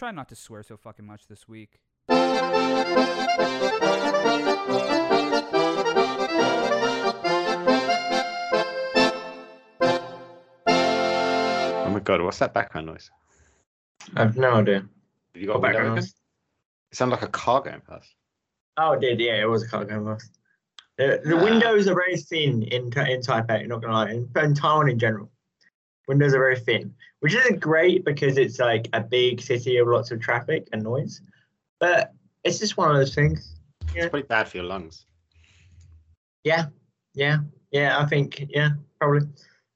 Try not to swear so fucking much this week. Oh my god, what's that background noise? I have no idea. Have you got What a background noise? It sounded like a car going past. Oh, it did. Yeah, it was a cargo bus. The, the Ah. windows are very thin in in Taipei. Not gonna lie, in, in Taiwan in general, windows are very thin, which isn't great because it's like a big city of lots of traffic and noise. But it's just one of those things. It's pretty bad for your lungs. Yeah, yeah, yeah. I think yeah, probably.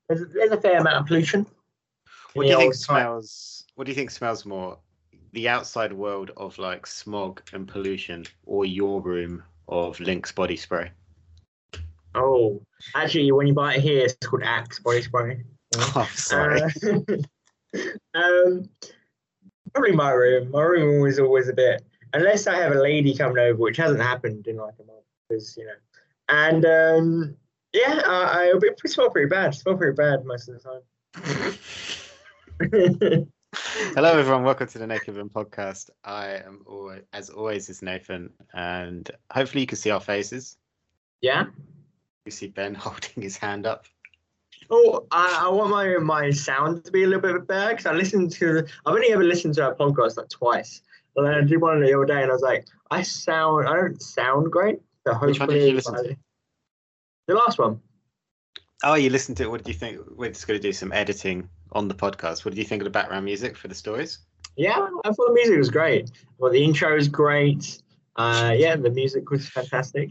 There's, there's a fair amount of pollution. What do you think smells? What do you think smells more? The outside world of like smog and pollution, or your room of Lynx body spray? Oh, actually, when you buy it here, it's called Axe body spray. Oh, sorry. Uh, um, probably my room. My room was always a bit, unless I have a lady coming over, which hasn't happened in like a month, because you know. And um, yeah, I, I it smell pretty bad. Smell pretty bad most of the time. Hello, everyone. Welcome to the Naked Room podcast. I am always, as always, is Nathan, and hopefully you can see our faces. yeah. You see Ben holding his hand up. Oh, I, I want my my sound to be a little bit better because I listened to. I've only ever listened to our podcast like twice. And then I did one the other day, and I was like, I sound, I don't sound great. So Which one did you listen I- to? The last one. Oh, you listened to it. What did you think? We're just going to do some editing on the podcast. What did you think of the background music for the stories? Yeah, I thought the music was great. Well, the intro was great. Uh, yeah, the music was fantastic.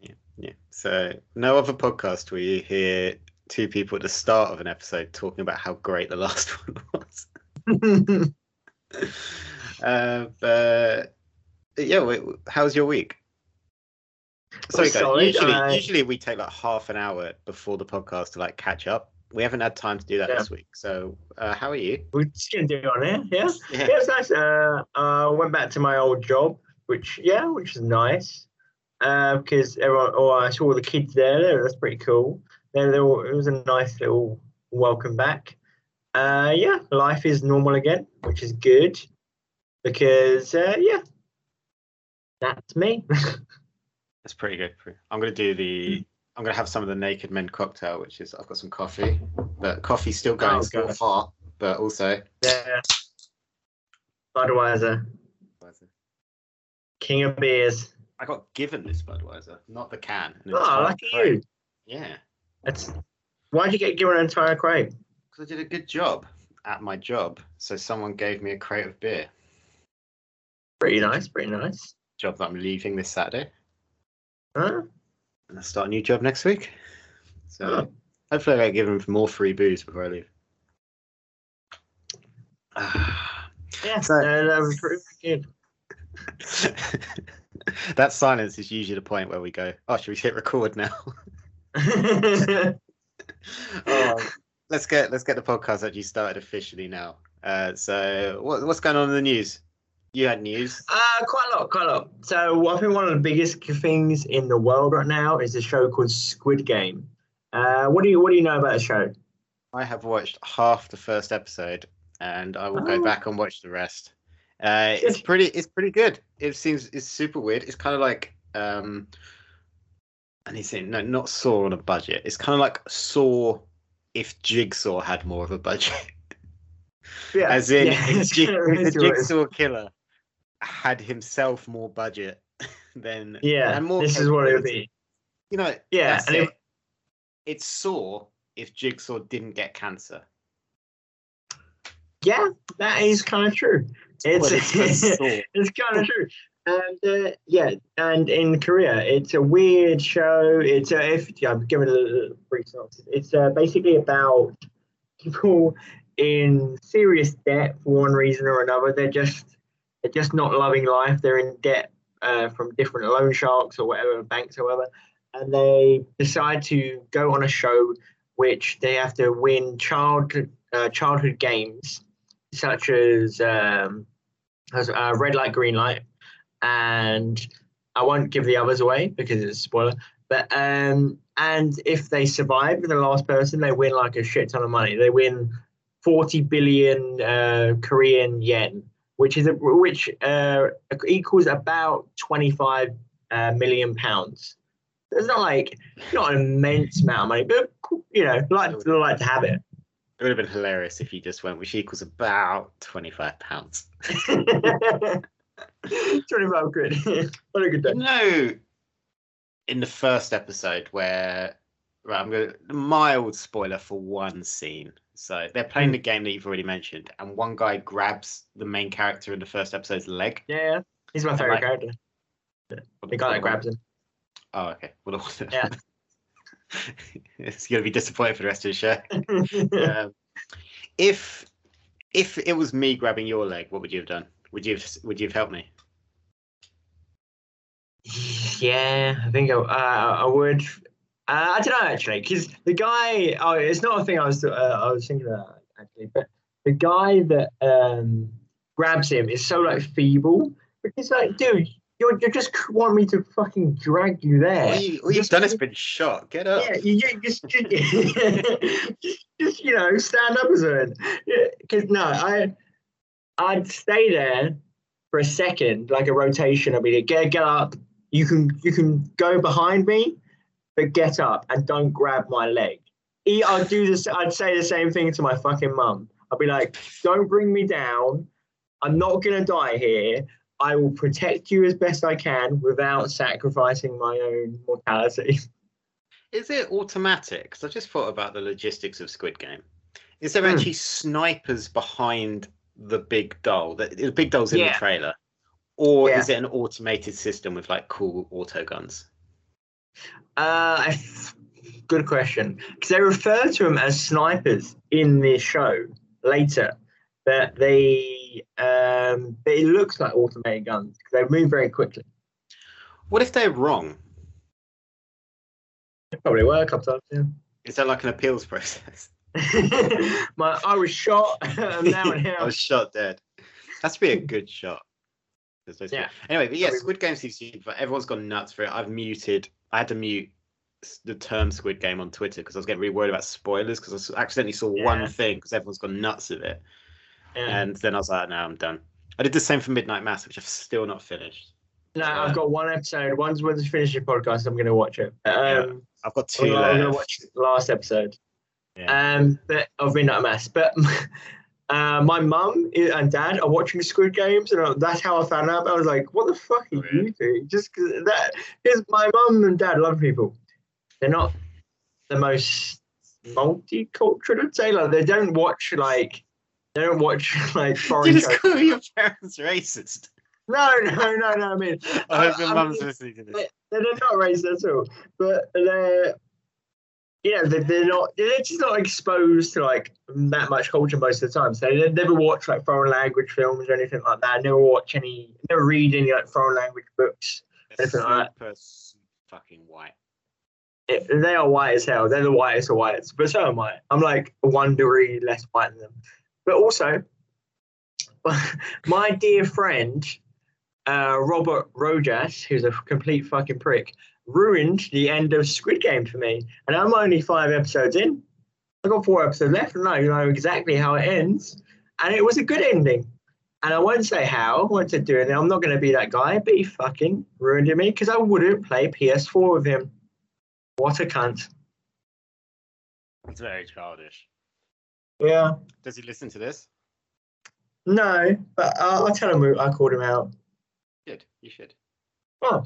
Yeah, yeah. So, no other podcast where you hear two people at the start of an episode talking about how great the last one was. uh, but yeah, wait, how's your week? Sorry, guys. Usually, uh, usually we take like half an hour before the podcast to like catch up. We haven't had time to do that Yeah. this week. So, uh, how are you? We're just gonna do it on air. Yeah, Yeah. yeah, it's nice. Uh, I went back to my old job, which yeah, which is nice. Uh, because everyone, oh, I saw all the kids there. That's pretty cool. They, they were, it was a nice little welcome back. Uh, yeah, life is normal again, which is good. Because uh, yeah, that's me. That's pretty good. I'm gonna do the. I'm gonna have some of the Naked Men cocktail, which is I've got some coffee, but coffee's still going, Oh, still God. hot, but also. yeah. Budweiser, Budweiser, king of beers. I got given this Budweiser, not the can. Oh, lucky you. Yeah, That's why did you get given an entire crate? because I did a good job at my job, so someone gave me a crate of beer. Pretty nice, pretty nice. Job that I'm leaving this Saturday, Huh? and I start a new job next week. So Oh. hopefully, I get given more free booze before I leave. Yeah, So- no, that was pretty good. that silence is usually the point where we go, "Oh, should we hit record now?" let's get let's get the podcast actually started officially now. Uh, so what, what's going on in the news? You had news. uh, quite a lot, quite a lot. So I think one of the biggest things in the world right now is a show called Squid Game. Uh, what do you what do you know about the show? I have watched half the first episode, and I will go Oh. back and watch the rest. Uh, it's pretty. It's pretty good. It seems it's super weird. It's kind of like um, and he's saying no, not Saw on a budget. It's kind of like Saw if Jigsaw had more of a budget. Yeah, As in, yeah, if, Jig- the basically what it is. Jigsaw killer had himself more budget, then yeah, and more this is what it would be. You know, Yeah, and it. it- It's Saw if Jigsaw didn't get cancer. Yeah, that is kind of true. It's it's it's kind of true. And uh, yeah, and in Korea, it's a weird show. It's a, if yeah, I'm giving a brief synopsis. It's uh, basically about people in serious debt for one reason or another. They're just they're just not loving life. They're in debt uh, from different loan sharks or whatever banks or whatever, and they decide to go on a show which they have to win child uh, childhood games such as um, as uh, red light, green light, and I won't give the others away because it's a spoiler. But um, and if they survive, the last person, they win like a shit ton of money. They win forty billion uh, Korean yen, which is a, which uh, equals about twenty five uh, million pounds. It's not like not an immense amount of money, but you know, like like to have it. It would have been hilarious if you just went, which equals about twenty-five pounds. Twenty-five quid. what a good day. You know, in the first episode where right, I'm going to mild spoiler for one scene. So they're playing the game that you've already mentioned, and one guy grabs the main character in the first episode's leg. Yeah, he's my favorite like- character. The guy that grabs him. Oh, okay. Well, Yeah. it's going to be disappointing for the rest of the show. um, if if it was me grabbing your leg, what would you have done? Would you have, would you have helped me? Yeah, I think I, uh, I would. Uh, I don't know actually, because the guy. Oh, it's not a thing I was uh, I was thinking about actually, but the guy that um, grabs him is so like feeble. Because like, dude, you're you just want me to fucking drag you there. All, you, all you've done has been shot. Get up. Yeah, you, you just, just, just you know stand up as it. Because no, I I'd stay there for a second, like a rotation. I'd be like, get get up. You can you can go behind me, but get up and don't grab my leg. E- I'd do this. I'd say the same thing to my fucking mum. I'd be like, don't bring me down. I'm not gonna die here. I will protect you as best I can without sacrificing my own mortality. Is it automatic? Because I just thought about the logistics of Squid Game. Is there Hmm. actually snipers behind the big doll? The, the big doll's in Yeah. the trailer, or Yeah. is it an automated system with like cool auto guns? Uh, good question. Because they refer to them as snipers in the show later, but they um, but it looks like automated guns because they move very quickly. What if they're wrong? They probably work up to Is that like an appeals process? Yeah. My I was shot. I'm now in I was shot dead. That's to be a good shot. Yeah. Anyway, but yeah, Squid Game seems to but everyone's gone nuts for it. I've muted. I had to mute the term Squid Game on Twitter because I was getting really worried about spoilers because I accidentally saw Yeah. one thing because everyone's gone nuts with it, Yeah. and then I was like, no, I'm done. I did the same for Midnight Mass, which I've still not finished. No, I've got one episode. Once once I finish the podcast, I'm going to watch it. Um, I've got two I'm going to watch the last episode. Yeah. Um, but of Midnight mess. But uh, my mum and dad are watching Squid Games, and that's how I found out. I was like, "What the fuck are Oh, you doing?" Just because that is my mum and dad love people. They're not the most multicultural. I'd say like they don't watch like they don't watch like you foreign just shows. call your parents racist. No, no, no, no. I mean, I hope your mum's listening to this. they- they're not racist at all, but they're you know they're, not they're just not exposed to like that much culture most of the time. So they never watch like foreign language films or anything like that. Never watch any, never read any like foreign language books. They're like super, super fucking white. It, they are white as hell. They're the whitest of whites, but so am I. I'm like one degree less white than them. But also, my dear friend uh, Robert Rojas, who's a complete fucking prick, ruined the end of Squid Game for me. And I'm only five episodes in. I've got four episodes left, and I know exactly how it ends. And it was a good ending. And I won't say how, I won't say doing it. I'm not going to be that guy, but he fucking ruined it me because I wouldn't play PS4 with him. What a cunt. It's very childish. Yeah. Does he listen to this? No, but I'll, I'll tell him I called him out. Good. You should. Oh,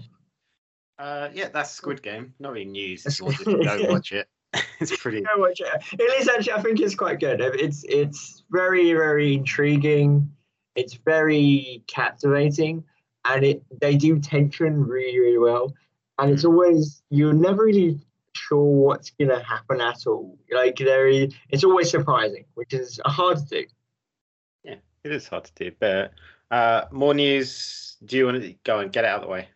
Uh, yeah, that's Squid Game. Not really news. If you go watch it, it's pretty. go watch it. It is actually. I think it's quite good. It's it's very very intriguing. It's very captivating, and it they do tension really really well. And it's always you're never really sure what's gonna happen at all. Like there is, it's always surprising, which is hard to do. Yeah, it is hard to do, but uh, more news. Do you want to go and get it out of the way?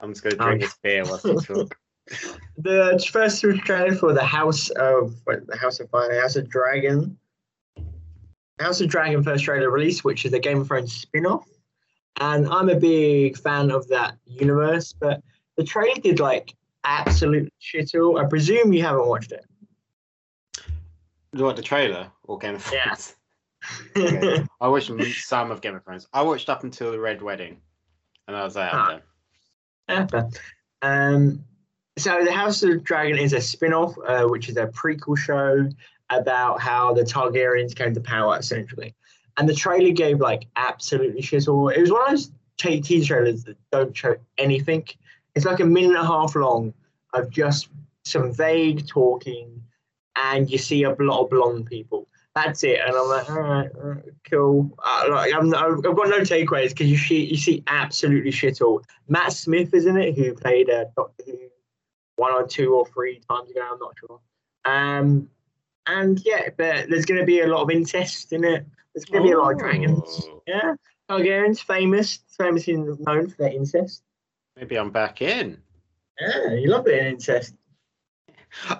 I'm just going to drink Um, this beer whilst you talk. The first trailer for the House of what, the House of Fire, House of Dragon, House of Dragon first trailer release, which is a Game of Thrones spin-off, and I'm a big fan of that universe. But the trailer did like absolute shit all. I presume you haven't watched it. Do you want the trailer or Game of Yeah. Thrones? Okay. I watched some of Game of Thrones. I watched up until the Red Wedding, and I was like, I'm Um, so the House of Dragon is a spin-off, uh, which is a prequel show about how the Targaryens came to power, essentially. And the trailer gave like absolutely shit. It was one of those t- teaser trailers that don't show anything. It's like a minute and a half long of just some vague talking, and you see a lot of blonde people. That's it, and I'm like, all right, all right, cool. Uh, like, I'm, I've got no takeaways because you see, you see absolutely shit all. Matt Smith is in it, who played uh, Doctor Who one or two or three times ago. I'm not sure. Um, and yeah, but there's going to be a lot of incest in it. There's going to be a lot of dragons. Oh. Yeah, Targaryens famous, famous in known for their incest. Maybe I'm back in. Yeah, you love in incest.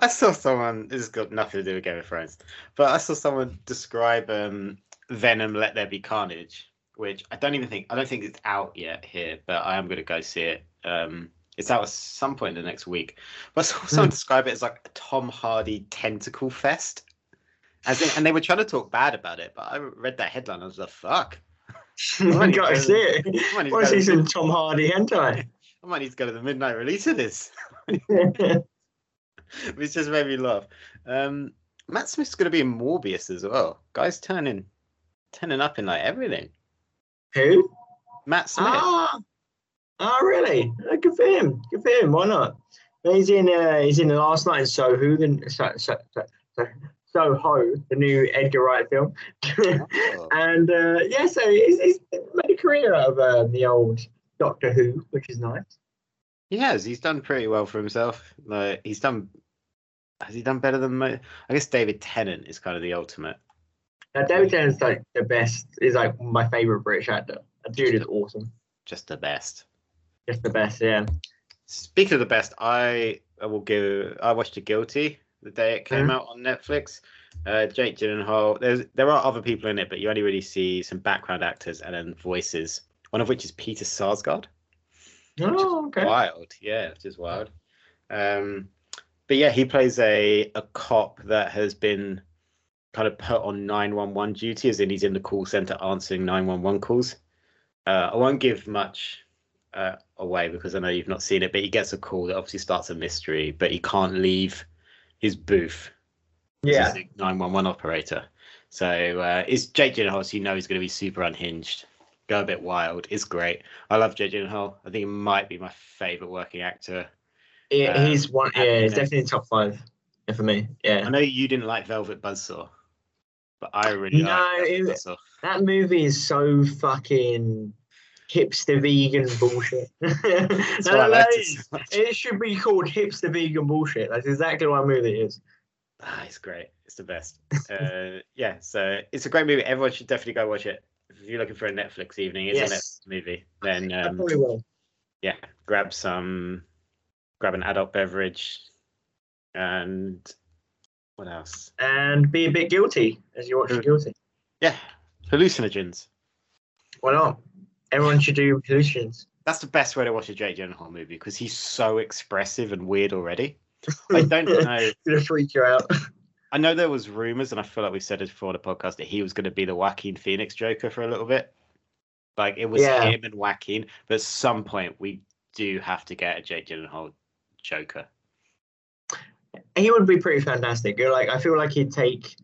I saw someone. This has got nothing to do with Game of Thrones, but I saw someone describe um, Venom: Let There Be Carnage, which I don't even think I don't think it's out yet here, but I am going to go see it. Um, it's out at some point in the next week. But I saw someone describe it as like a Tom Hardy tentacle fest, as in, and they were trying to talk bad about it, but I read that headline. I was like, "Fuck." need got to see it. I might need to Want go to see to- some Tom Hardy hentai? I might need to go to the midnight release of this. which just made me laugh. Um, Matt Smith's going to be in Morbius as well. Guys turning, turning up in like everything. Who? Matt Smith. Ah, ah, really? Uh, Good for him. Good for him. Why not? He's in. Uh, he's in the last night in Soho. The so, so, so, so, Soho, the new Edgar Wright film. Oh. and uh, yeah, so he's, he's made a career out of uh, the old Doctor Who, which is nice. He has. He's done pretty well for himself. Like he's done. Has he done better than? Mo- I guess David Tennant is kind of the ultimate. Now, David Tennant's like the best. Is like my favorite British actor. That dude is awesome. Just the best. Just the best. Yeah. Speaking of the best, I, I will give. I watched The Guilty the day it came Mhm. out on Netflix. Uh, Jake Gyllenhaal. There's there are other people in it, but you only really see some background actors and then voices. One of which is Peter Sarsgaard. Oh, okay. Wild, yeah, just wild. Um, but yeah, he plays a a cop that has been kind of put on nine one one duty, as in he's in the call center answering nine one one calls. Uh, I won't give much uh, away because I know you've not seen it, but he gets a call that obviously starts a mystery, but he can't leave his booth. Yeah. Nine one one operator. So uh, it's Jake Gyllenhaal, so you know he's going to be super unhinged, go a bit wild. It's great. I love Jake Gyllenhaal. I think he might be my favorite working actor. Yeah, Um, he's one. Yeah, he's definitely top five yeah, for me. Yeah. I know you didn't like Velvet Buzzsaw, but I really No, like it- That movie is so fucking hipster vegan bullshit. No, I no, it it is. so. It should be called hipster vegan bullshit. That's exactly what a movie is. Ah, it's great. It's the best. uh, yeah, so it's a great movie. Everyone should definitely go watch it. If you're looking for a Netflix evening, it's a Yes. Netflix movie. Then I um, probably will. yeah, grab some, grab an adult beverage, and what else? And be a bit guilty as you watch Mm. Guilty. Yeah, hallucinogens. Why not? Everyone should do hallucinogens. That's the best way to watch a Jake Gyllenhaal movie because he's so expressive and weird already. I don't know. Gonna freak you out. I know there was rumors, and I feel like we said it before the podcast that he was going to be the Joaquin Phoenix Joker for a little bit. Like it was Yeah. him and Joaquin, but at some point we do have to get a Jake Gyllenhaal Joker. He would be pretty fantastic. You're Like I feel like he'd take.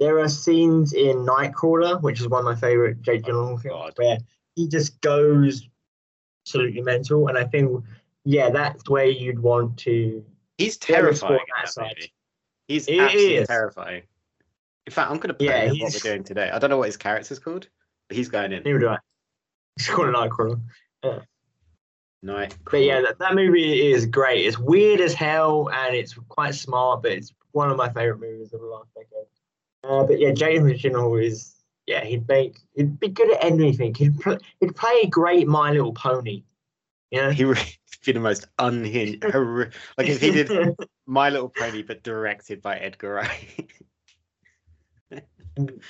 There are scenes in Nightcrawler, which is one of my favorite Jake oh, Gyllenhaal films, where he just goes absolutely mental, and I think yeah, that's where you'd want to. He's terrifying. that that side. movie. He's He absolutely is. terrifying. In fact, I'm going to play Yeah, what he's- we're doing today. I don't know what his character's called, but he's going in. Neither do I. It's called Nightcrawler. Yeah. Night. But yeah, that, that movie is great. It's weird as hell and it's quite smart, but it's one of my favorite movies of the last decade. Uh, but yeah, James Gyllenhaal is yeah, he'd make he'd be good at anything. He'd pl- he'd play a great My Little Pony. You know, he would be the most unhinged. like if he did My Little Pony, but directed by Edgar Wright.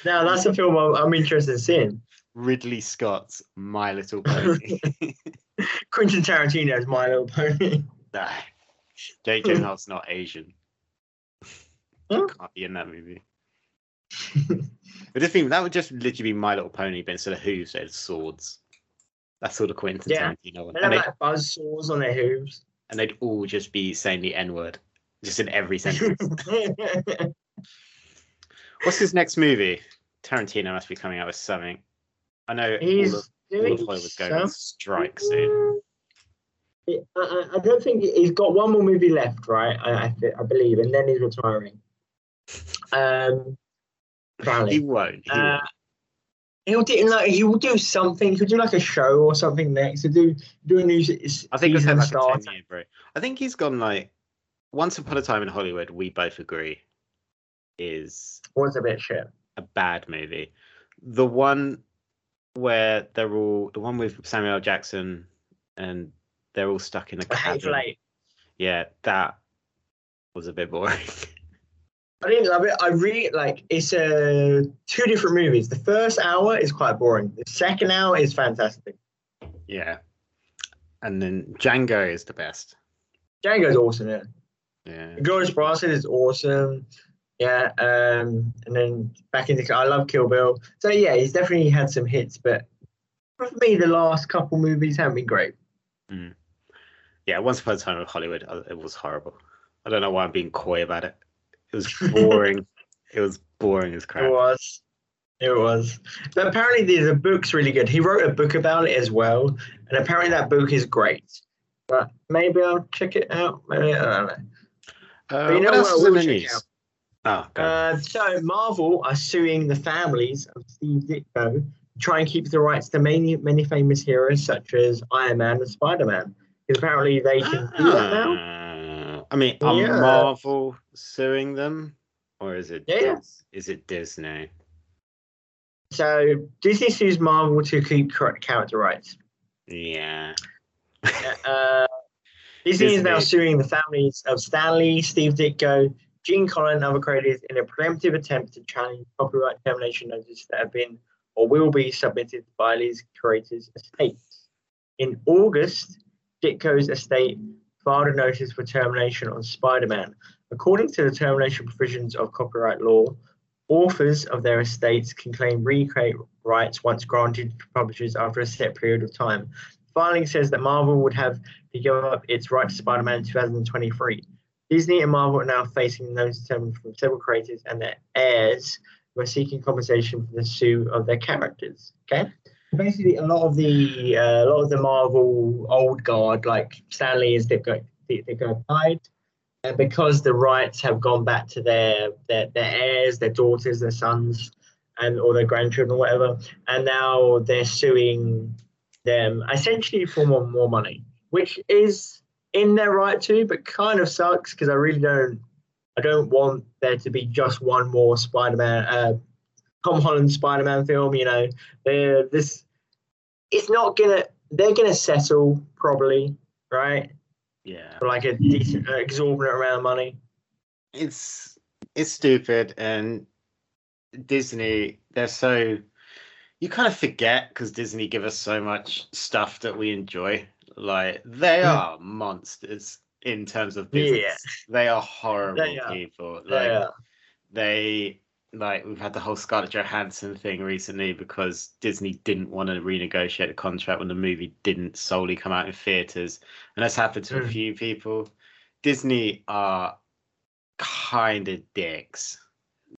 now that's a film I'm, I'm interested in seeing. Ridley Scott's My Little Pony. Quentin Tarantino's My Little Pony. nah, Jake Gyllenhaal's not Asian. Huh? Can't be in that movie. But the thing that would just literally be My Little Pony, but instead of hooves, they had swords. That's sort of Quentin Yeah. Tarantino one. They And have like buzz saws on their hooves. and they'd all just be saying the N word, just in every sentence. What's his next movie? Tarantino must be coming out with something. I know He's all of, doing of Hollywood's going on strike soon. I, I, don't think he's got one more movie left, right? I, I, believe, and then he's retiring. Um. He won't. He Uh. He'll do like he will do something. He'll do like a show or something next. He'll do do a new I think season like a 10 year break. I think he's gone like Once Upon a Time in Hollywood. We both agree is Was a bit shit. a bad movie. The one where they're all the one with Samuel L. Jackson and they're all stuck in a cabin. Yeah, that was a bit boring. I didn't love it. I really like. It's uh, two different movies. The first hour is quite boring. The second hour is fantastic. yeah, and then Django is the best. Django's awesome. Yeah. Yeah, Bastard is awesome. Yeah, um, and then back into I love Kill Bill. So yeah, he's definitely had some hits, but for me, the last couple movies haven't been great. yeah. Once Upon a Time in Hollywood, uh, it was horrible. I don't know why I'm being coy about it. It was boring. it was boring as crap. It was, it was. But apparently, the, book's really good. He wrote a book about it as well, and apparently that book is great. But maybe I'll check it out. Maybe I don't know. Uh, But you know what else what? in the news? Oh. Uh, so Marvel are suing the families of Steve Ditko to try and keep the rights to many many famous heroes such as Iron Man and Spider Man. Because apparently they can do that now. Uh, I mean, are Yeah. Marvel suing them, or is it? Yeah. Dis- Is it Disney? So Disney sues Marvel to keep character rights. Yeah. Uh, Disney is now suing the families of Stan Lee, Steve Ditko, Gene Colan, and other creators in a preemptive attempt to challenge copyright termination notices that have been or will be submitted by these creators' estates. In August, Ditko's estate filed a notice for termination on Spider Man. According to the termination provisions of copyright law, authors of their estates can claim recreate rights once granted to publishers after a set period of time. Filing says that Marvel would have to give up its right to Spider Man in 2023. Disney and Marvel are now facing those terms from several creators and their heirs who are seeking compensation for the sue of their characters. Okay, basically, a lot of the uh, a lot of the Marvel old guard, like Stan Lee and Ditko, Ditko died, and because the rights have gone back to their their, their heirs, their daughters, their sons, and or their grandchildren, or whatever, and now they're suing them essentially for more, more money, which is in their right to, but kind of sucks because I really don't. I don't want there to be just one more Spider-Man, uh, Tom Holland Spider-Man film. You know, they're, this it's not gonna. They're gonna settle probably, right, Yeah. for like a decent, uh, exorbitant amount of money. It's it's stupid, and Disney they're so you kind of forget because Disney give us so much stuff that we enjoy. Like they Mm. are monsters in terms of business. Yeah. They are horrible They are. people. Like yeah, they like we've had the whole Scarlett Johansson thing recently because Disney didn't want to renegotiate the contract when the movie didn't solely come out in theaters, and that's happened to a Mm. few people. Disney are kind of dicks.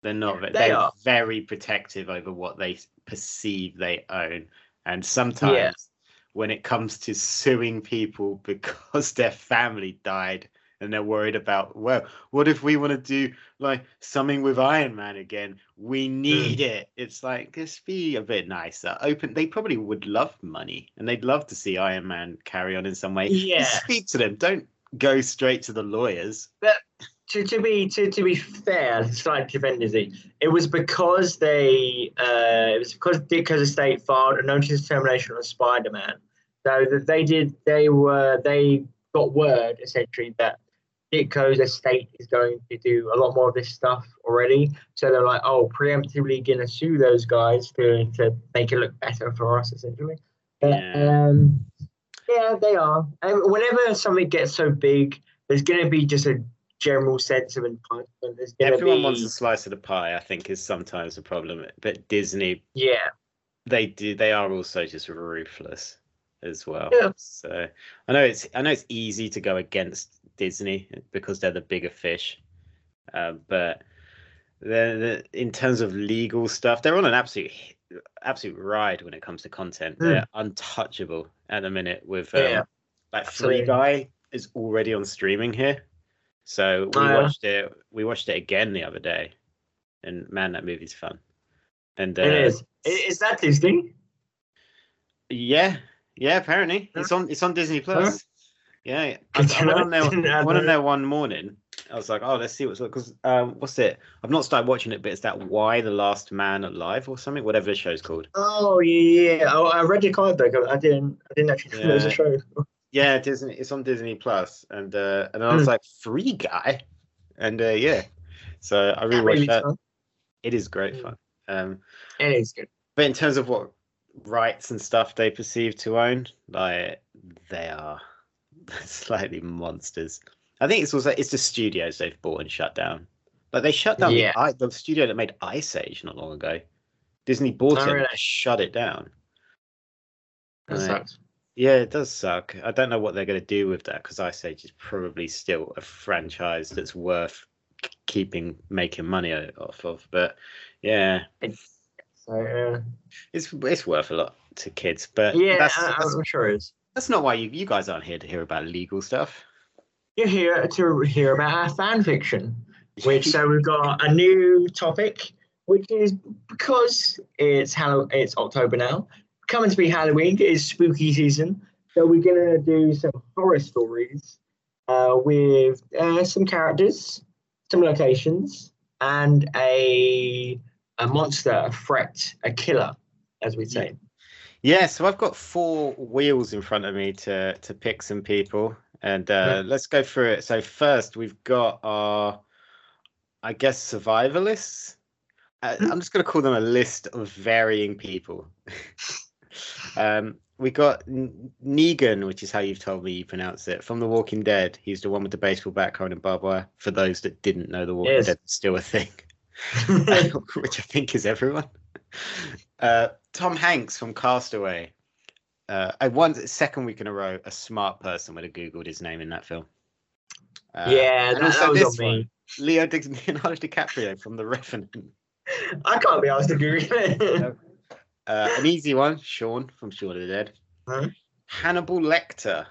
They're not. They They are very protective over what they perceive they own, and sometimes when it comes to suing people because their family died and they're worried about well, what if we want to do like something with Iron Man again? We need hmm. it. It's like just be a bit nicer. Open. They probably would love money, and they'd love to see Iron Man carry on in some way. Just Yeah. speak to them. Don't go straight to the lawyers. To, to be to, to be fair, slightly defend Disney, it was because they uh, it was because Ditko's estate filed a notice of termination on Spider Man. So that they did they were they got word essentially that Ditko's estate is going to do a lot more of this stuff already. So they're like, oh, preemptively gonna sue those guys to to make it look better for us essentially. But, Yeah. um, yeah, they are. And whenever something gets so big, there's gonna be just a general. There's Everyone be, wants a slice of the pie. I think is sometimes a problem, but Disney yeah, they do they are also just ruthless as well Yeah. so i know it's i know it's easy to go against disney because they're the bigger fish uh, but they're, in terms of legal stuff they're on an absolute absolute ride when it comes to content they're untouchable at the minute with um, Yeah. like free guy is already on streaming here so we Oh, yeah. watched it we watched it again the other day and man that movie's fun and uh, it is. Is that Disney? Yeah, yeah. Apparently, it's on. It's on Disney Plus. Yeah, I, I went on there. I went on there one morning. I was like, oh, let's see what's because um, what's it? I've not started watching it, but it's that Y: The Last Man Alive or something, whatever the show's called. Oh yeah, yeah. Oh, I read your comic book. I didn't. I didn't actually know it was a show. Yeah, Disney. It's on Disney Plus, and uh, and I was Hmm. like, Free Guy, and uh, yeah. So I rewatched really that. fun. It is great Hmm. fun. Um, It is good. but in terms of what rights and stuff they perceive to own, like they are slightly monsters. I think it's also it's the studios they've bought and shut down. Like they shut down Yeah. the, the studio that made Ice Age not long ago. Disney bought Oh, it, and really? shut it down. That Right. sucks. Yeah, it does suck. I don't know what they're going to do with that because Ice Age is probably still a franchise that's worth keeping making money off of. But yeah, So uh, it's it's worth a lot to kids. But yeah, that's, I, that's I'm sure it is. That's not why you, you guys aren't here to hear about legal stuff. You're here to hear about our fan fiction, which so we've got a new topic, which is because it's Hall- it's October now, coming to be Halloween, is spooky season. So we're gonna do some horror stories uh, with uh, some characters, some locations, and a a monster, a threat, a killer, as we say. Yeah, so I've got four wheels in front of me to to pick some people, and uh, let's go through it. So first, we've got our, I guess, survivalists. Uh, Hmm. I'm just going to call them a list of varying people. um, we got Negan, which is how you've told me you pronounce it, from The Walking Dead. He's the one with the baseball bat cone and barbed wire. For those that didn't know, The Walking Yes. Dead was still a thing. which I think is everyone. Uh, Tom Hanks from Castaway. Uh, I won second week in a row. A smart person would have googled his name in that film. Uh, yeah, and that, also that this on me. one, Leo Di- Leonardo DiCaprio from The Revenant. I can't be asked to Google it. Uh, an easy one, Shaun from Shaun of the Dead. Huh? Hannibal Lecter,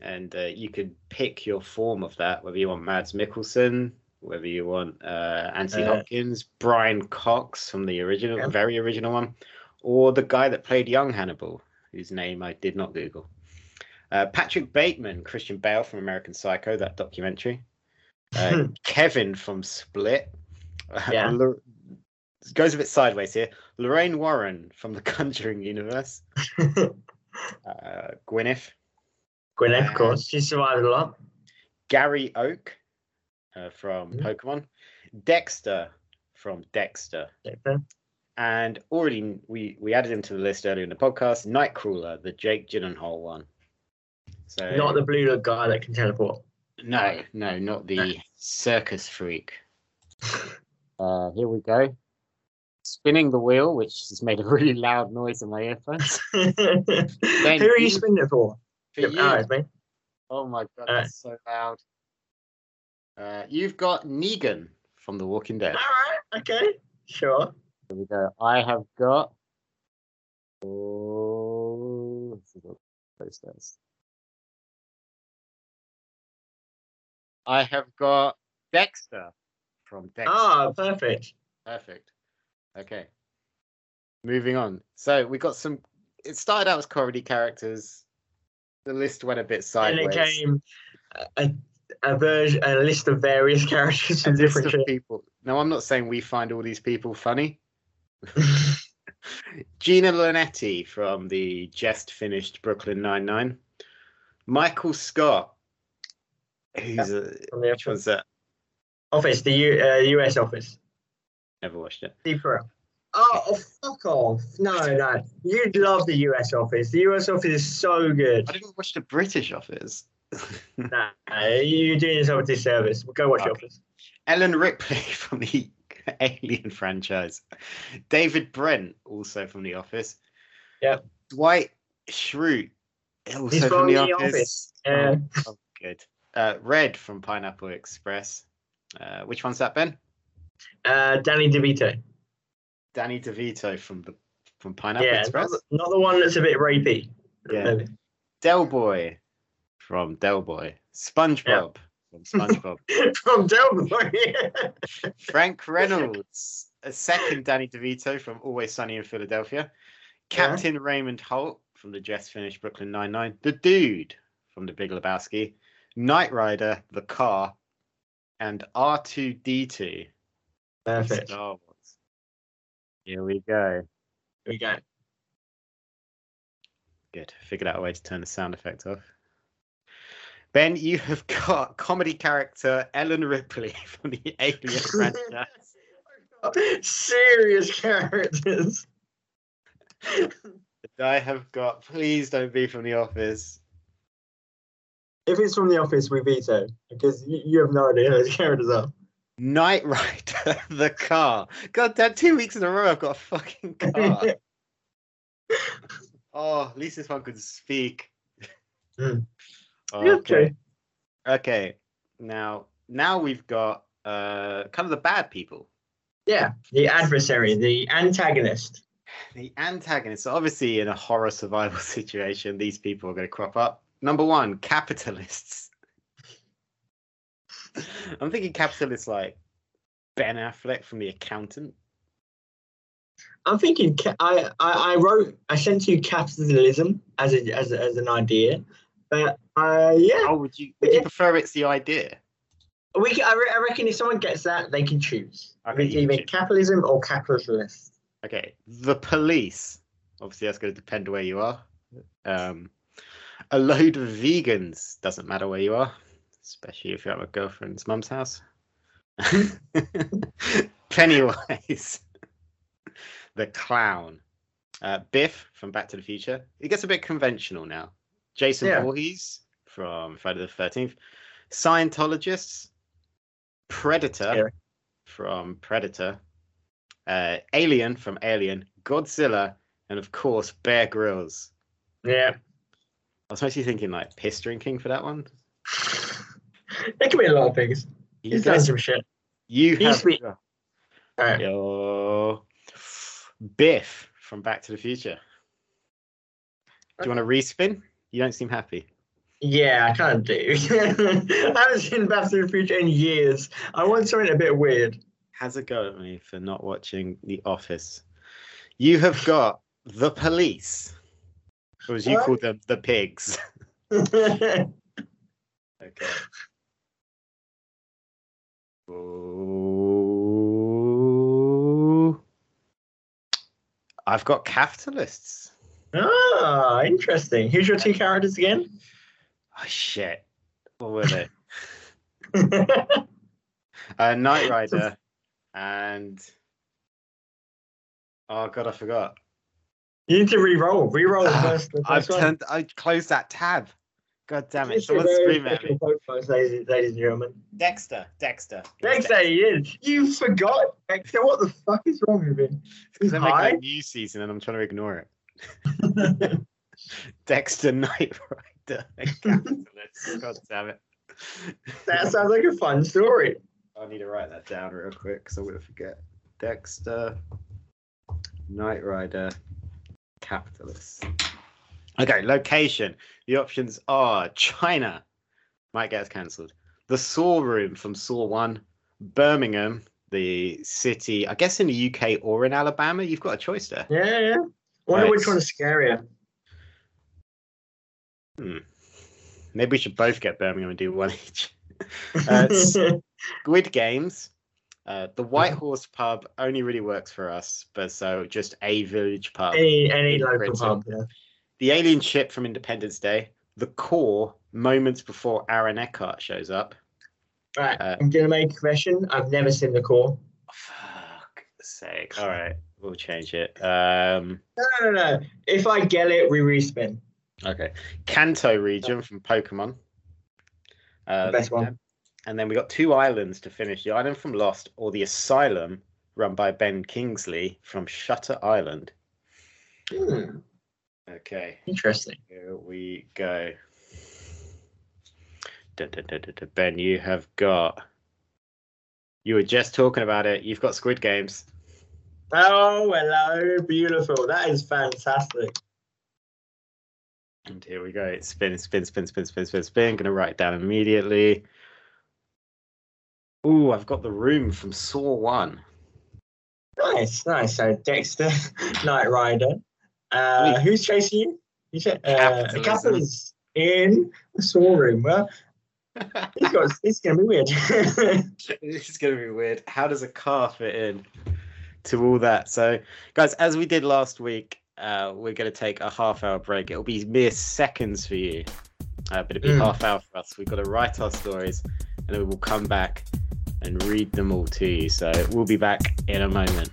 and uh, you could pick your form of that, whether you want Mads Mikkelsen, whether you want uh, Anthony Uh, Hopkins, Brian Cox from the original, Yeah. very original one, or the guy that played young Hannibal, whose name I did not Google. Uh, Patrick Bateman, Christian Bale from American Psycho, that documentary. Uh, Kevin from Split. Yeah. Goes a bit sideways here. Lorraine Warren from the Conjuring universe. Uh, Gwyneth. Gwyneth, of course, she survived a lot. Gary Oak uh, from Mhm. Pokemon. Dexter from Dexter. Dexter. And already we, we added him to the list earlier in the podcast. Nightcrawler, the Jake Gyllenhaal one. So Not the blue look guy that can teleport. no, no, not the circus freak. Uh, here we go. Spinning the wheel, which has made a really loud noise in my earphones. Who are you spinning it for? For Oh, you. it's me. Oh my god, that's so loud. Uh, you've got Negan from The Walking Dead. All right, okay, sure. Here we go. I have got. Oh, let's see what post this. I have got Dexter from Dexter. Ah, perfect. Perfect. Okay. Moving on. So we got some. It started out as comedy characters. The list went a bit sideways. And it came a, a version, a list of various characters A from list different of people. No, I'm not saying we find all these people funny. Gina Linetti from the just finished Brooklyn Nine Nine. Michael Scott, who's a From the which one's that? office, the U, uh, US office. Never watched it. Steve Carell. Oh, oh, fuck off. No, no. You'd love the US office. The US office is so good. I didn't watch the British Office. Nah, you're doing yourself a disservice. Go watch the Okay. office. Ellen Ripley from the Alien franchise. David Brent, also from The Office. Yep. Dwight Schrute, also He's from, from The, The Office. Office. Yeah. Oh, oh, good. Uh, Red from Pineapple Express. Uh, which one's that, Ben? Uh, Danny DeVito. Danny DeVito from the from Pineapple Yeah, not Express. the, not the one that's a bit rapey. Yeah. Maybe. Del Boy from Del Boy. SpongeBob from SpongeBob. from Delboy. Yeah. Frank Reynolds, a second Danny DeVito from Always Sunny in Philadelphia. Captain Raymond Holt from the just finished Brooklyn Nine-Nine. The Dude from The Big Lebowski. Knight Rider, The Car. And R2-D2 from Perfect. Star Wars. Here we go. Here we go. Good. Figured out a way to turn the sound effect off. Ben, you have got comedy character Ellen Ripley from the Alien franchise. Serious characters. I have got Please Don't Be from The Office. If it's from The Office, we veto because you, you have no idea who those characters are. Knight Rider, the car. God damn, two weeks in a row I've got a fucking car. oh, at least this one could speak. Yeah, Okay. Okay. Now now we've got uh kind of the bad people. Yeah, the adversary, the antagonist. The antagonists, so obviously in a horror survival situation, these people are going to crop up. Number one, capitalists. I'm thinking capitalists like Ben Affleck from The Accountant. I'm thinking. I, I I wrote. I sent you capitalism as a, as a, as an idea, but uh, yeah, Oh, would you would you prefer it's the idea? we. Can, I, re- I reckon if someone gets that, they can choose. You can either choose. capitalism or capitalist. Okay, the police. Obviously, that's going to depend where you are. Um, a load of vegans doesn't matter where you are, especially if you're at a girlfriend's mum's house. Pennywise, the clown. Uh, Biff from Back to the Future. It gets a bit conventional now. Jason Yeah. Voorhees from Friday the Thirteenth. Scientologists. Predator Scary. from Predator. Uh, Alien from Alien. Godzilla, and of course Bear Grylls. Yeah, I was mostly thinking like piss drinking for that one. It could be a lot of things. You, He's done some shit. you He's have. All right. Yo, Biff from Back to the Future. Do you want to respin? You don't seem happy. Yeah, I kind of do. I haven't seen Back to the Future in years. I want something a bit weird. Has a go at me for not watching The Office. You have got the police, or as you What? call them, the pigs. Okay. Ooh. I've got capitalists. ah, interesting. Who's your two characters again? Oh shit. What were they? uh, Knight Rider and oh god, I forgot. you need to re-roll. Re-roll Ah, first. I've one. turned. I closed that tab. God damn it! It's a Someone scream at me. special podcast, ladies, ladies and gentlemen. Dexter. Dexter. It was Dexter, you did. You forgot Dexter. What the fuck is wrong with him? Because they're making Hi. a new season and I'm trying to ignore it. Dexter Knight Rider. and Capitalist. God damn it. that sounds like a fun story. I need to write that down real quick because I'm going to forget. Dexter Knight Rider Capitalist. Okay, location. The options are China. Might get us cancelled. the Saw Room from Saw One, Birmingham, the city. I guess in the UK or in Alabama, you've got a choice there. Yeah, yeah. Wonder Right. which one is scarier. Hmm. Maybe we should both get Birmingham and do one each. Uh, Squid Games. Uh, the White Horse pub only really works for us, but so just a village pub. any any local Britain. pub. Yeah. The alien ship from Independence Day. The core moments before Aaron Eckhart shows up. Right. Uh, I'm gonna make a confession. I've never seen the core. Fuck sake. All right, we'll change it. Um, No, no, no, no. If I get it, we respin. okay. Kanto region from Pokemon. Uh, The best one. And then we got two islands to finish the island from Lost or the Asylum run by Ben Kingsley from Shutter Island. Hmm, Okay, interesting. here we go. Dun, dun, dun, dun, dun. Ben, you have got. You were just talking about it. You've got Squid Games. Oh, hello, beautiful. That is fantastic. And here we go. It's spin, spin, spin, spin, spin, spin, spin. Gonna write it down immediately. Ooh, I've got the room from Saw One. Nice, nice. So Dexter, Knight Rider. Uh, who's chasing you? Uh, is in the saw room. Well, he's got. It's gonna be weird. is going to be weird. How does a car fit in to all that? So, guys, as we did last week, uh, we're going to take a half hour break. It'll be mere seconds for you, uh, but it'll be Mm. half hour for us. We've got to write our stories and then we will come back and read them all to you. So, we'll be back in a moment.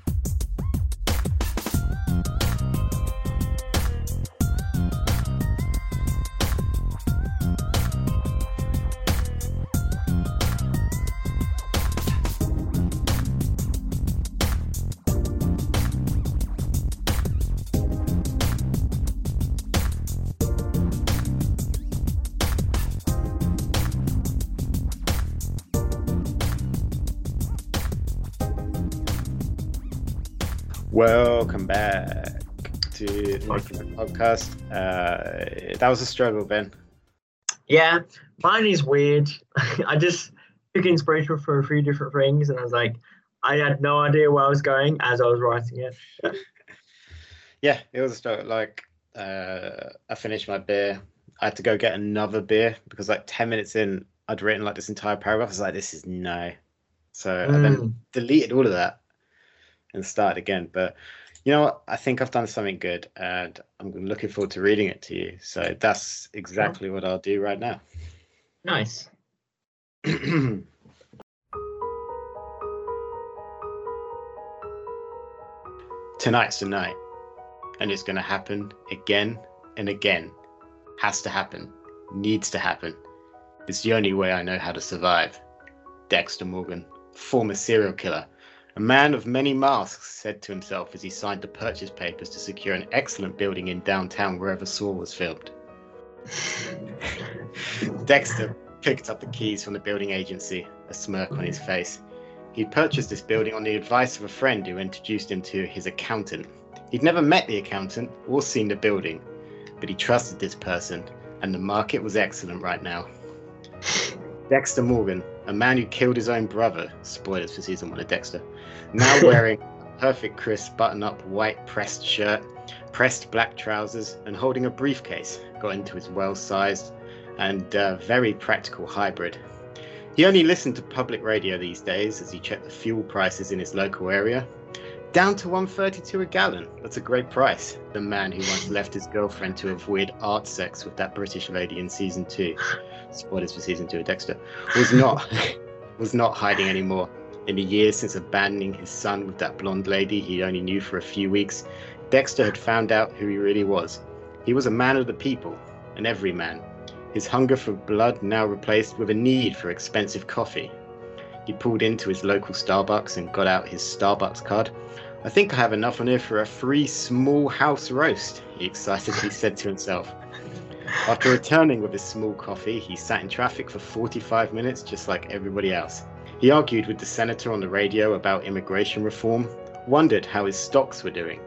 Podcast. Uh, that was a struggle, Ben. yeah, mine is weird. I just took inspiration for a few different things, and I was like, I had no idea where I was going as I was writing it. Yeah, it was a struggle. Like, uh, I finished my beer. I had to go get another beer because, like, 10 minutes in, I'd written like this entire paragraph. I was like, this is no. So I then Mm. deleted all of that and started again. But you know what? I think I've done something good and I'm looking forward to reading it to you. So that's exactly what I'll do right now. Nice. Tonight's the night. And it's going to happen again and again. Has to happen. Needs to happen. It's the only way I know how to survive. Dexter Morgan, former serial killer, a man of many masks, said to himself as he signed the purchase papers to secure an excellent building in downtown wherever Saw was filmed. Dexter picked up the keys from the building agency, a smirk on his face. He'd purchased this building on the advice of a friend who introduced him to his accountant. He'd never met the accountant or seen the building, but he trusted this person, and the market was excellent right now. Dexter Morgan, a man who killed his own brother, spoilers for season one of Dexter, now wearing a perfect crisp button up white pressed shirt, pressed black trousers, and holding a briefcase, got into his well sized and uh, very practical hybrid. He only listened to public radio these days as he checked the fuel prices in his local area. Down to 132 a gallon. That's a great price. The man who once left his girlfriend to avoid art sex with that British lady in season two. Spoilers for season two of Dexter. Was not was not hiding anymore. In the years since abandoning his son with that blonde lady he only knew for a few weeks, Dexter had found out who he really was. He was a man of the people, an everyman. His hunger for blood now replaced with a need for expensive coffee. He pulled into his local Starbucks and got out his Starbucks card. I think I have enough on here for a free small house roast, he excitedly said to himself. After returning with his small coffee, he sat in traffic for 45 minutes just like everybody else. He argued with the senator on the radio about immigration reform, wondered how his stocks were doing,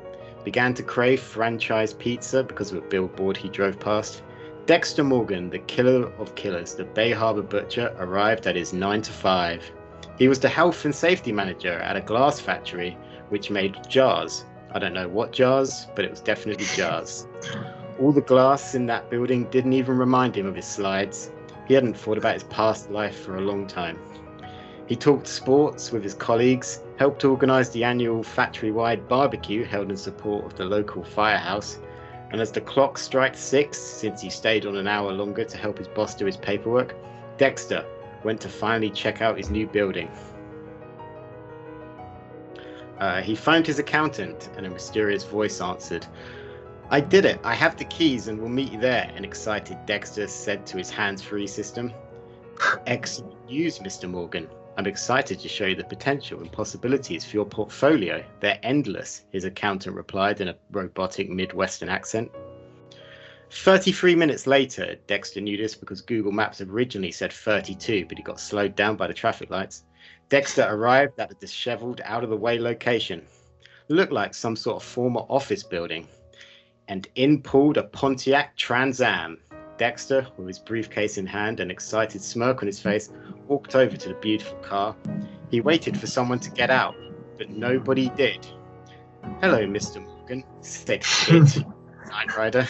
began to crave franchise pizza because of a billboard he drove past, Dexter Morgan, the killer of killers, the Bay Harbor butcher, arrived at his 9 to 5. He was the health and safety manager at a glass factory which made jars. I don't know what jars, but it was definitely jars. All the glass in that building didn't even remind him of his slides. He hadn't thought about his past life for a long time. He talked sports with his colleagues, helped organise the annual factory wide barbecue held in support of the local firehouse, and as the clock struck six, since he stayed on an hour longer to help his boss do his paperwork, Dexter went to finally check out his new building. Uh, he phoned his accountant, and a mysterious voice answered, I did it. I have the keys and we'll meet you there, an excited Dexter said to his hands free system. Excellent news, Mr. Morgan. I'm excited to show you the potential and possibilities for your portfolio. They're endless, his accountant replied in a robotic Midwestern accent. 33 minutes later, Dexter knew this because Google Maps originally said 32, but he got slowed down by the traffic lights. Dexter arrived at a disheveled, out of the way location. Looked like some sort of former office building. And in pulled a Pontiac Trans Am. Dexter, with his briefcase in hand and excited smirk on his face, walked over to the beautiful car. He waited for someone to get out, but nobody did. Hello, Mr. Morgan, said Kit, Knight Rider.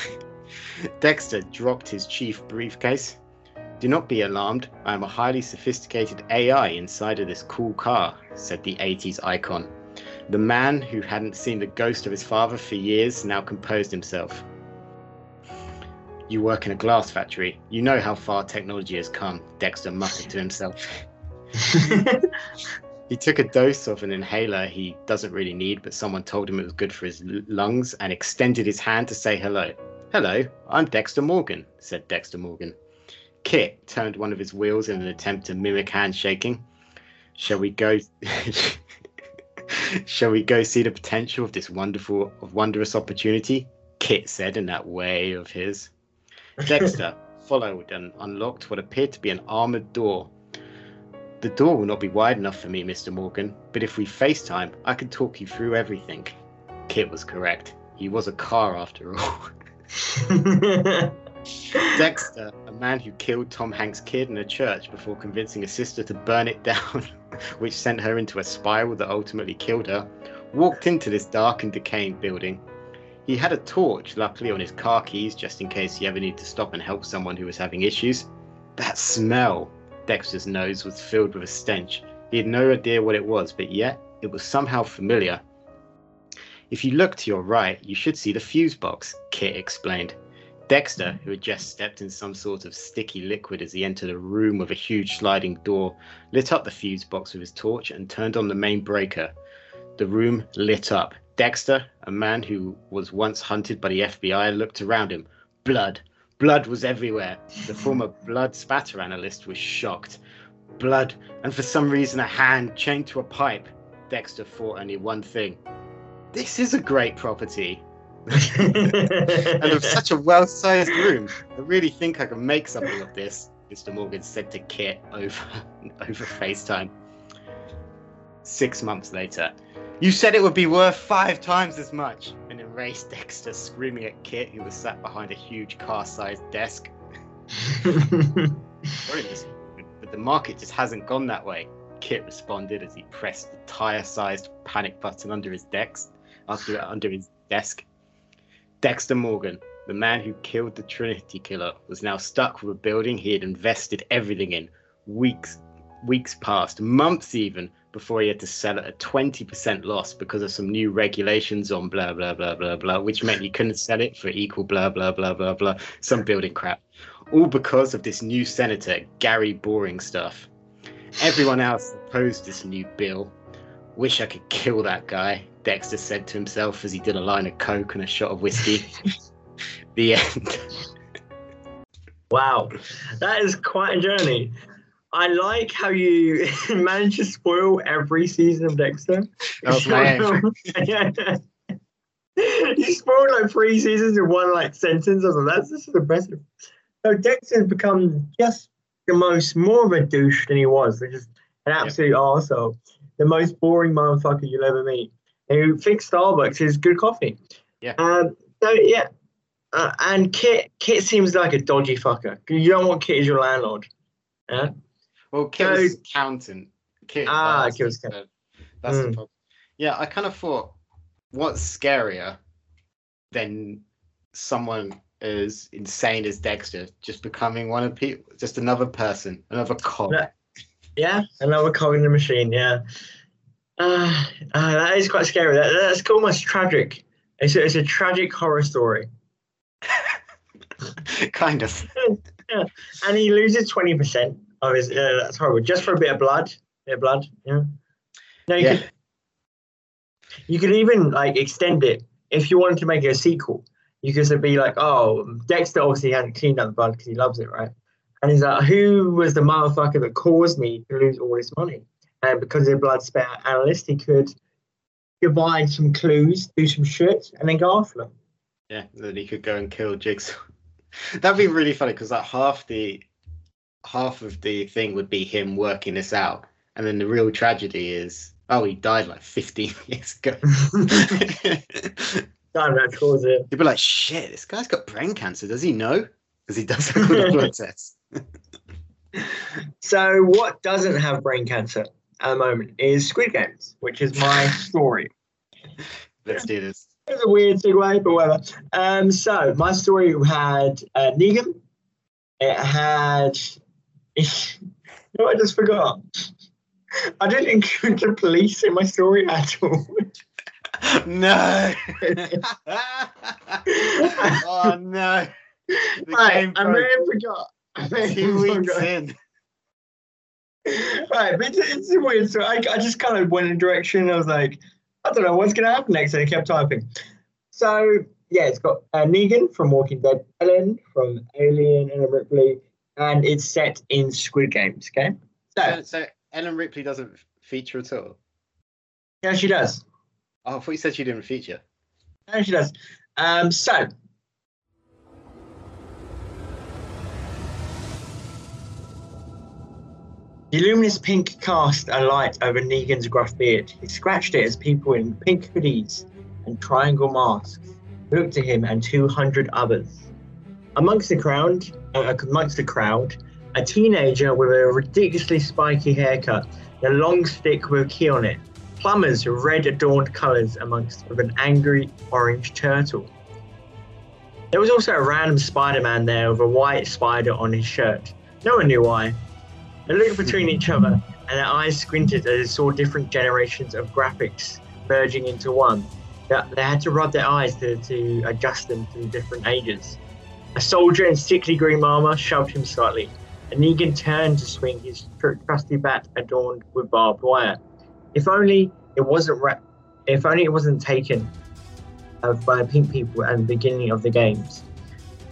Dexter dropped his chief briefcase. Do not be alarmed. I am a highly sophisticated AI inside of this cool car, said the 80s icon. The man who hadn't seen the ghost of his father for years now composed himself. You work in a glass factory. You know how far technology has come, Dexter muttered to himself. he took a dose of an inhaler he doesn't really need, but someone told him it was good for his lungs and extended his hand to say hello. Hello, I'm Dexter Morgan, said Dexter Morgan. Kit turned one of his wheels in an attempt to mimic handshaking. Shall we go? Shall we go see the potential of this wonderful, of wondrous opportunity? Kit said in that way of his. Dexter followed and unlocked what appeared to be an armored door. The door will not be wide enough for me, Mr. Morgan, but if we FaceTime, I can talk you through everything. Kit was correct. He was a car after all. Dexter, a man who killed Tom Hanks' kid in a church before convincing a sister to burn it down, which sent her into a spiral that ultimately killed her, walked into this dark and decaying building. He had a torch, luckily, on his car keys just in case he ever needed to stop and help someone who was having issues. That smell! Dexter's nose was filled with a stench. He had no idea what it was, but yet it was somehow familiar. If you look to your right, you should see the fuse box, Kit explained. Dexter, who had just stepped in some sort of sticky liquid as he entered a room with a huge sliding door, lit up the fuse box with his torch and turned on the main breaker. The room lit up. Dexter, a man who was once hunted by the FBI, looked around him. Blood. Blood was everywhere. The former blood spatter analyst was shocked. Blood, and for some reason a hand chained to a pipe. Dexter thought only one thing. This is a great property and of such a well-sized room, I really think I can make something of this. Mr. Morgan said to Kit over over FaceTime. Six months later, you said it would be worth five times as much. An enraged Dexter screaming at Kit, who was sat behind a huge car-sized desk. But the market just hasn't gone that way. Kit responded as he pressed the tire-sized panic button under his desk. After under his desk. Dexter Morgan, the man who killed the Trinity Killer, was now stuck with a building he had invested everything in. Weeks, weeks passed, months even, before he had to sell it at a 20% loss because of some new regulations on blah, blah, blah, blah, blah, which meant he couldn't sell it for equal blah, blah, blah, blah, blah, some building crap. All because of this new senator, Gary Boring stuff. Everyone else opposed this new bill. Wish I could kill that guy. Dexter said to himself as he did a line of coke and a shot of whiskey. the end. Wow, that is quite a journey. I like how you manage to spoil every season of Dexter. That my aim. you spoiled like three seasons in one like sentence. I was like, that's this is impressive. So Dexter's become just the most more of a douche than he was. They're just an absolute yep. arsehole. The most boring motherfucker you'll ever meet who thinks Starbucks is good coffee. Yeah. Um, so yeah, uh, and Kit Kit seems like a dodgy fucker. You don't want Kit as your landlord. Yeah. Well, Kit so, was accountant. Kit, ah, Kit was accountant. That's mm. the hmm. problem. Yeah, I kind of thought, what's scarier than someone as insane as Dexter just becoming one of people, just another person, another cog? Yeah, another cog in the machine. Yeah. Uh, uh, that is quite scary. That, that's almost tragic. It's a, it's a tragic horror story. kind of. yeah. And he loses 20%. Oh, uh, that's horrible. Just for a bit of blood, bit of blood. Yeah. Now you yeah. Could, you could even like extend it if you wanted to make a sequel. You could be like, oh, Dexter obviously hadn't cleaned up the blood because he loves it, right? And he's like, who was the motherfucker that caused me to lose all this money? And because of the blood spat analyst, he could provide some clues, do some shit, and then go after them. Yeah, then he could go and kill Jigsaw. That'd be really funny because like half the half of the thing would be him working this out, and then the real tragedy is, oh, he died like 15 years ago. Damn, that caused it. You'd be like, shit, this guy's got brain cancer. Does he know? Because he does have the blood tests. So, what doesn't have brain cancer at the moment is Squid Games, which is my story. Let's do this. It's a weird segue, but whatever. Um, so my story had uh, Negan. It had. no, I just forgot. I didn't include the police in my story at all. no. oh no. Right, I may have forgot. I may have two weeks forgot. in. Right, but it's, it's weird story. I, I just kind of went in a direction. I was like, I don't know what's going to happen next, and I kept typing. So yeah, it's got uh, Negan from Walking Dead, Ellen from Alien, and Ripley, and it's set in Squid Games. Okay, So, so so Ellen Ripley doesn't feature at all. yeah, she does. Oh, I thought you said she didn't feature. Yeah, she does. Um, so The luminous pink cast a light over Negan's gruff beard. He scratched it as people in pink hoodies and triangle masks looked at him and 200 others. Amongst the crowd, uh, amongst the crowd, a teenager with a ridiculously spiky haircut a long stick with a key on it. Plumbers with red adorned colours amongst with an angry orange turtle. There was also a random Spider-Man there with a white spider on his shirt. No one knew why. They looked between each other, and their eyes squinted as they saw different generations of graphics merging into one. They, had to rub their eyes to, to adjust them to different ages. A soldier in sickly green armor shoved him slightly, and Negan turned to swing his tr- trusty bat adorned with barbed wire. If only it wasn't ra- if only it wasn't taken uh, by pink people at the beginning of the games.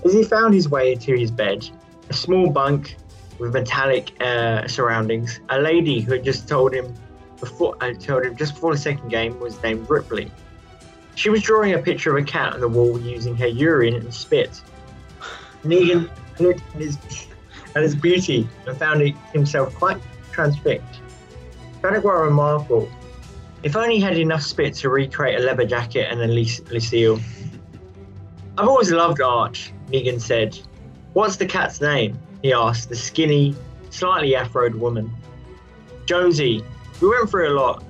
As he found his way to his bed, a small bunk with metallic uh, surroundings, a lady who had just told him before uh, told him just before the second game was named Ripley. She was drawing a picture of a cat on the wall using her urine and spit. Negan looked at his, at his beauty and found himself quite transfixed. Quite remarkable. If only he had enough spit to recreate a leather jacket and a Lucille. I've always loved Arch, Negan said. What's the cat's name? he asked the skinny, slightly afroed woman. Jonesy, we went through a lot.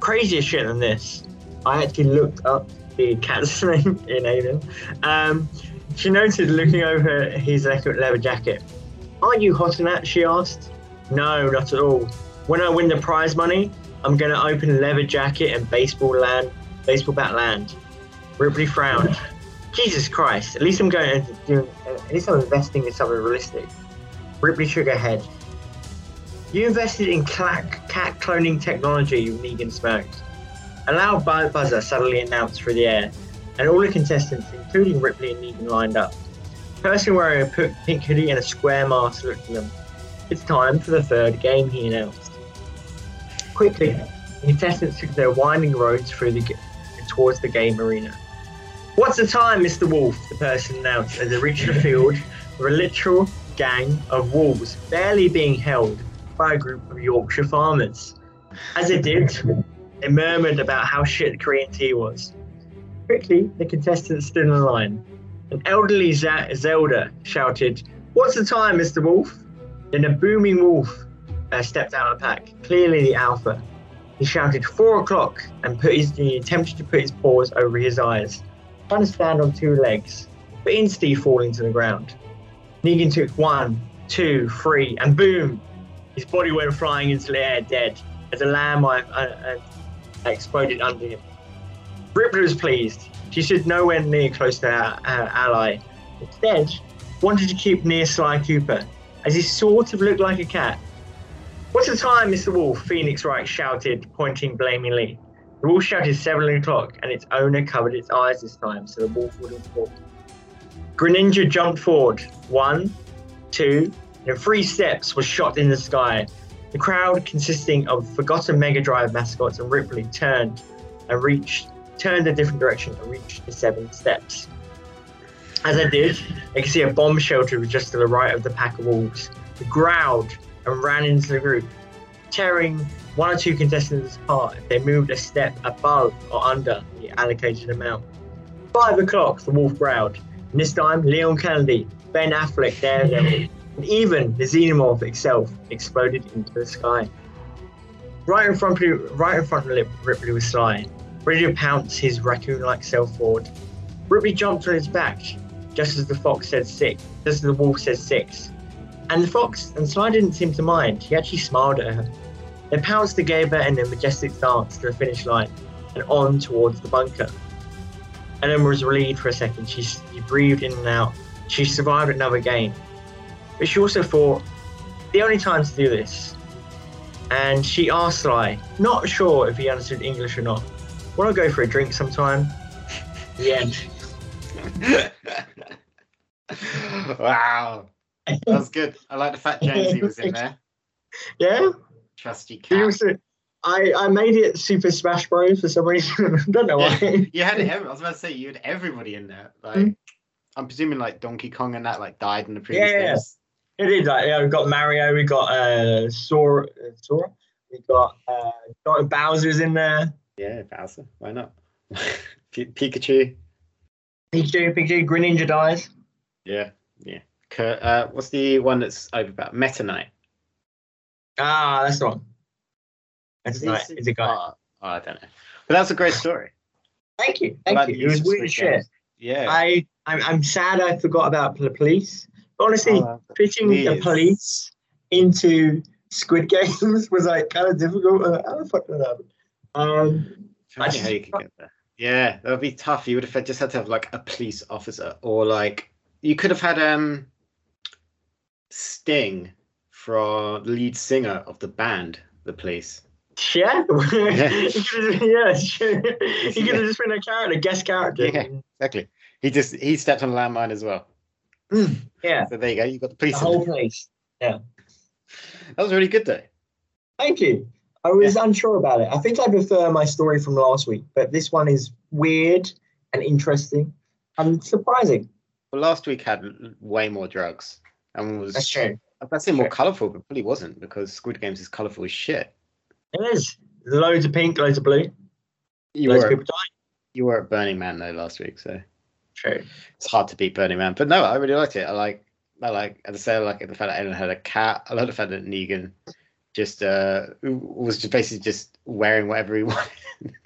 Crazier shit than this. I actually looked up the cat's name in Alien. Um, she noted looking over his leather jacket. Aren't you hot in that? she asked. No, not at all. When I win the prize money, I'm going to open leather jacket and baseball land, baseball bat land. Ripley frowned. Jesus Christ! At least I'm going to do. At least I'm investing in something realistic. Ripley shook her head. You invested in cat, cat cloning technology, Negan smirked. A loud buzzer suddenly announced through the air, and all the contestants, including Ripley and Negan, lined up. A person wearing a pink hoodie and a square mask looked at them. It's time for the third game, he announced. Quickly, the contestants took their winding roads through the g- towards the game arena. What's the time, Mr. Wolf? The person announced as they reached the field with a literal gang of wolves barely being held by a group of Yorkshire farmers. As they did, they murmured about how shit Korean tea was. Quickly, the contestants stood in line. An elderly Zelda shouted, What's the time, Mr. Wolf? Then a booming wolf uh, stepped out of the pack, clearly the alpha. He shouted, Four o'clock, and put his, he attempted to put his paws over his eyes, trying to stand on two legs, but instantly falling to the ground. Negan took one, two, three, and boom! His body went flying into the air, dead, as a landmine uh, uh, exploded under him. Ripley was pleased. She stood nowhere near close to her, her ally. Instead, wanted to keep near Sly Cooper, as he sort of looked like a cat. What's the time, Mr. Wolf? Phoenix Wright shouted, pointing blamingly. The wolf shouted seven o'clock, and its owner covered its eyes this time so the wolf wouldn't fall. Greninja jumped forward. One, two, and three steps was shot in the sky. The crowd, consisting of forgotten Mega Drive mascots and Ripley, turned and reached, turned a different direction and reached the seven steps. As I did, I could see a bomb shelter was just to the right of the pack of wolves. It growled and ran into the group, tearing one or two contestants apart if they moved a step above or under the allocated amount. Five o'clock, the wolf growled. And this time, Leon Kennedy, Ben Affleck, Daredevil, and even the Xenomorph itself exploded into the sky. Right in front of, right in front of Ripley was Sly, ready to pounce his raccoon-like self forward. Ripley jumped on his back, just as the fox said six, just as the wolf said six. And the fox and Sly didn't seem to mind. He actually smiled at her. They pounced together in a majestic dance to the finish line and on towards the bunker. Ellen was relieved for a second. She, she breathed in and out. She survived another game. But she also thought, the only time to do this. And she asked Sly, not sure if he understood English or not, want to go for a drink sometime? The end. wow. That was good. I like the fact Jonesy was in there. Yeah? Trusty cat. also, I, I made it Super Smash Bros. for some reason. Don't know why. Yeah, you had every, I was about to say you had everybody in there. Like Mm. I'm presuming like Donkey Kong and that like died in the previous Yeah, yeah, games. It is like yeah, we got Mario, we got uh Sora, uh, Sora, we got uh got Bowser's in there. Yeah, Bowser. Why not? P- Pikachu. Pikachu, Pikachu, Greninja dies. Yeah, yeah. Uh, what's the one that's over about Meta Knight? Ah, that's the one. That's Is It's a guy. Oh, oh, I don't know. But that's a great story. Thank you, thank like you. It was weird shit. Yeah. I I'm, I'm sad I forgot about the police. Honestly, Oh, pitching the police into Squid Games was like kind of difficult. Uh, How the fuck did that happen? Um, I think how you could get there. Yeah, that would be tough. You would have just had to have like a police officer, or like you could have had um Sting for the lead singer of the band, the police. yeah, Yeah. he could have, yeah, sure. he could have just been a character, a guest character. Yeah. Exactly. He just he stepped on a landmine as well. Mm, yeah, So there you go. You got the the police. in whole place. That was really good though. Thank you. I was unsure about it. I think I prefer my story from last week, but this one is weird and interesting and surprising. Well, last week had way more drugs and was That's true. I'd say more colourful, but probably wasn't because Squid Games is colourful as shit. It is. Loads of pink, loads of blue. You loads were of people dying. you were at Burning Man though last week, so True. it's hard to beat Burning Man. But no, I really liked it. I like I like as I say, I like the fact that Ellen had a cat. I like the fact that Negan just uh was just basically just wearing whatever he wanted.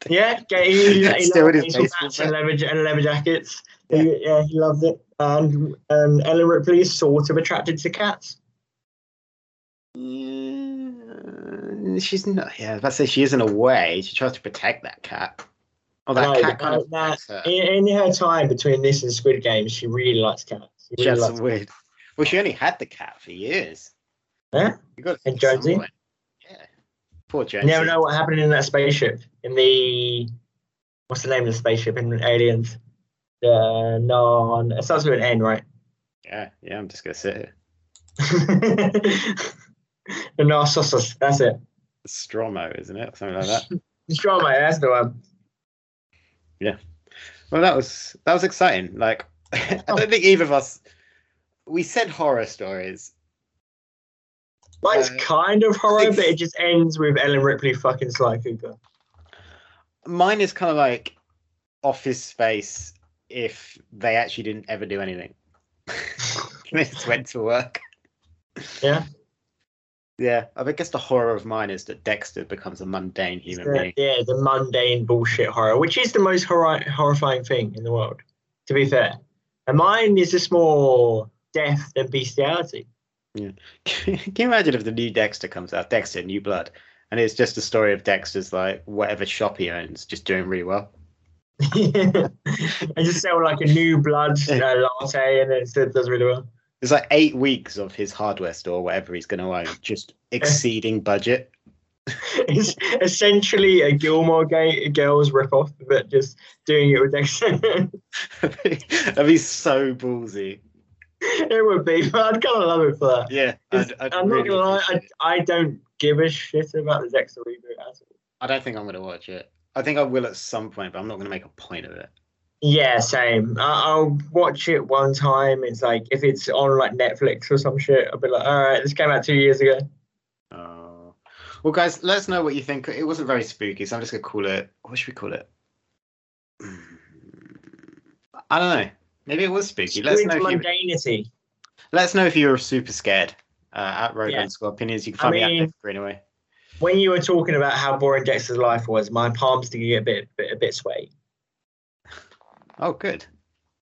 Yeah, yeah he, he, he Still in his baseball and leather, and leather jackets. He, yeah, he loved it. And um, Ellen Ripley is sort of attracted to cats. Yeah, she's not. Yeah, I was about to say she is in a way. She tries to protect that cat. Oh, that No, cat kind of that- her. In, in her time between this and Squid Game, she really likes cats. She She has some weird. Well, she only had the cat for years. Yeah? You got And Jonesy? Yeah. Poor You never know what happened in that spaceship. In the what's the name of the spaceship in Aliens? The non. It starts with an N, right? Yeah, yeah. I'm just gonna sit here. the Narcissus. That's it. Stromo, isn't it? Something like that. Stroma. That's the one. Yeah. Well, that was that was exciting. Like, I don't think either of us. We said horror stories. Mine's Uh, kind of horror, but it just ends with Ellen Ripley fucking Sly Cooper. Mine is kind of like Office Space if they actually didn't ever do anything. they just went to work. Yeah. Yeah, I guess the horror of mine is that Dexter becomes a mundane human The- being. yeah, the mundane bullshit horror, which is the most horri- horrifying thing in the world, to be fair. And mine is just more death than bestiality. Can you imagine if the new Dexter comes out, Dexter, New Blood, and it's just a story of Dexter's like whatever shop he owns, just doing really well. and just sell like a new blood uh, latte and it does really well. There's like eight weeks of his hardware store, whatever he's going to own, just exceeding budget. It's essentially a Gilmore Ga- Girls ripoff, but just doing it with Dexter. That'd be so ballsy. it would be, but I'd kind of love it for that. Yeah, I'd, I'd I'm really not gonna lie. I, I don't give a shit about the Dexter reboot at all. I don't think I'm going to watch it. I think I will at some point, but I'm not going to make a point of it. Yeah, same. I- I'll watch it one time. It's like if it's on like Netflix or some shit, I'll be like, all right, this came out two years ago. Oh. Well, guys, let us know what you think. It wasn't very spooky, so I'm just going to call it. What should we call it? I don't know. Maybe it was spooky. Let us know if you, mundanity. let us know if you were super scared. Uh, at Rogue Yeah. underscore opinions, you can I find me mean- at Greenaway. When you were talking about how boring Dexter's life was, my palms did get a bit, bit a bit sweaty. Oh, good.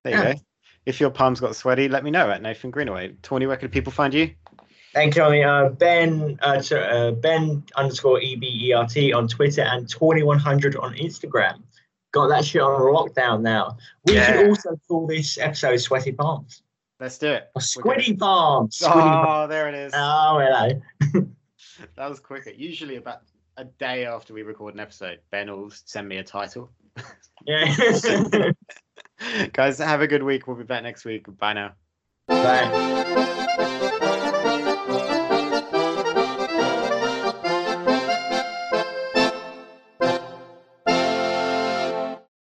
There you Yeah. go. If your palms got sweaty, let me know at Nathan Greenaway. Tawny, where can people find you? Thank you, Tommy. Uh, ben uh, uh, Ben underscore E B E R T on Twitter and twenty one hundred on Instagram. Got that shit on lockdown now. We Yeah. can also call this episode "Sweaty Palms" Let's do it. Oh, or "Squiddy Palms." Squiddy oh, Palms. Oh, there it is. Oh, hello. That was quicker. Usually about a day after we record an episode, Ben will send me a title. Yeah. Guys, have a good week. We'll be back next week. Bye now. Bye.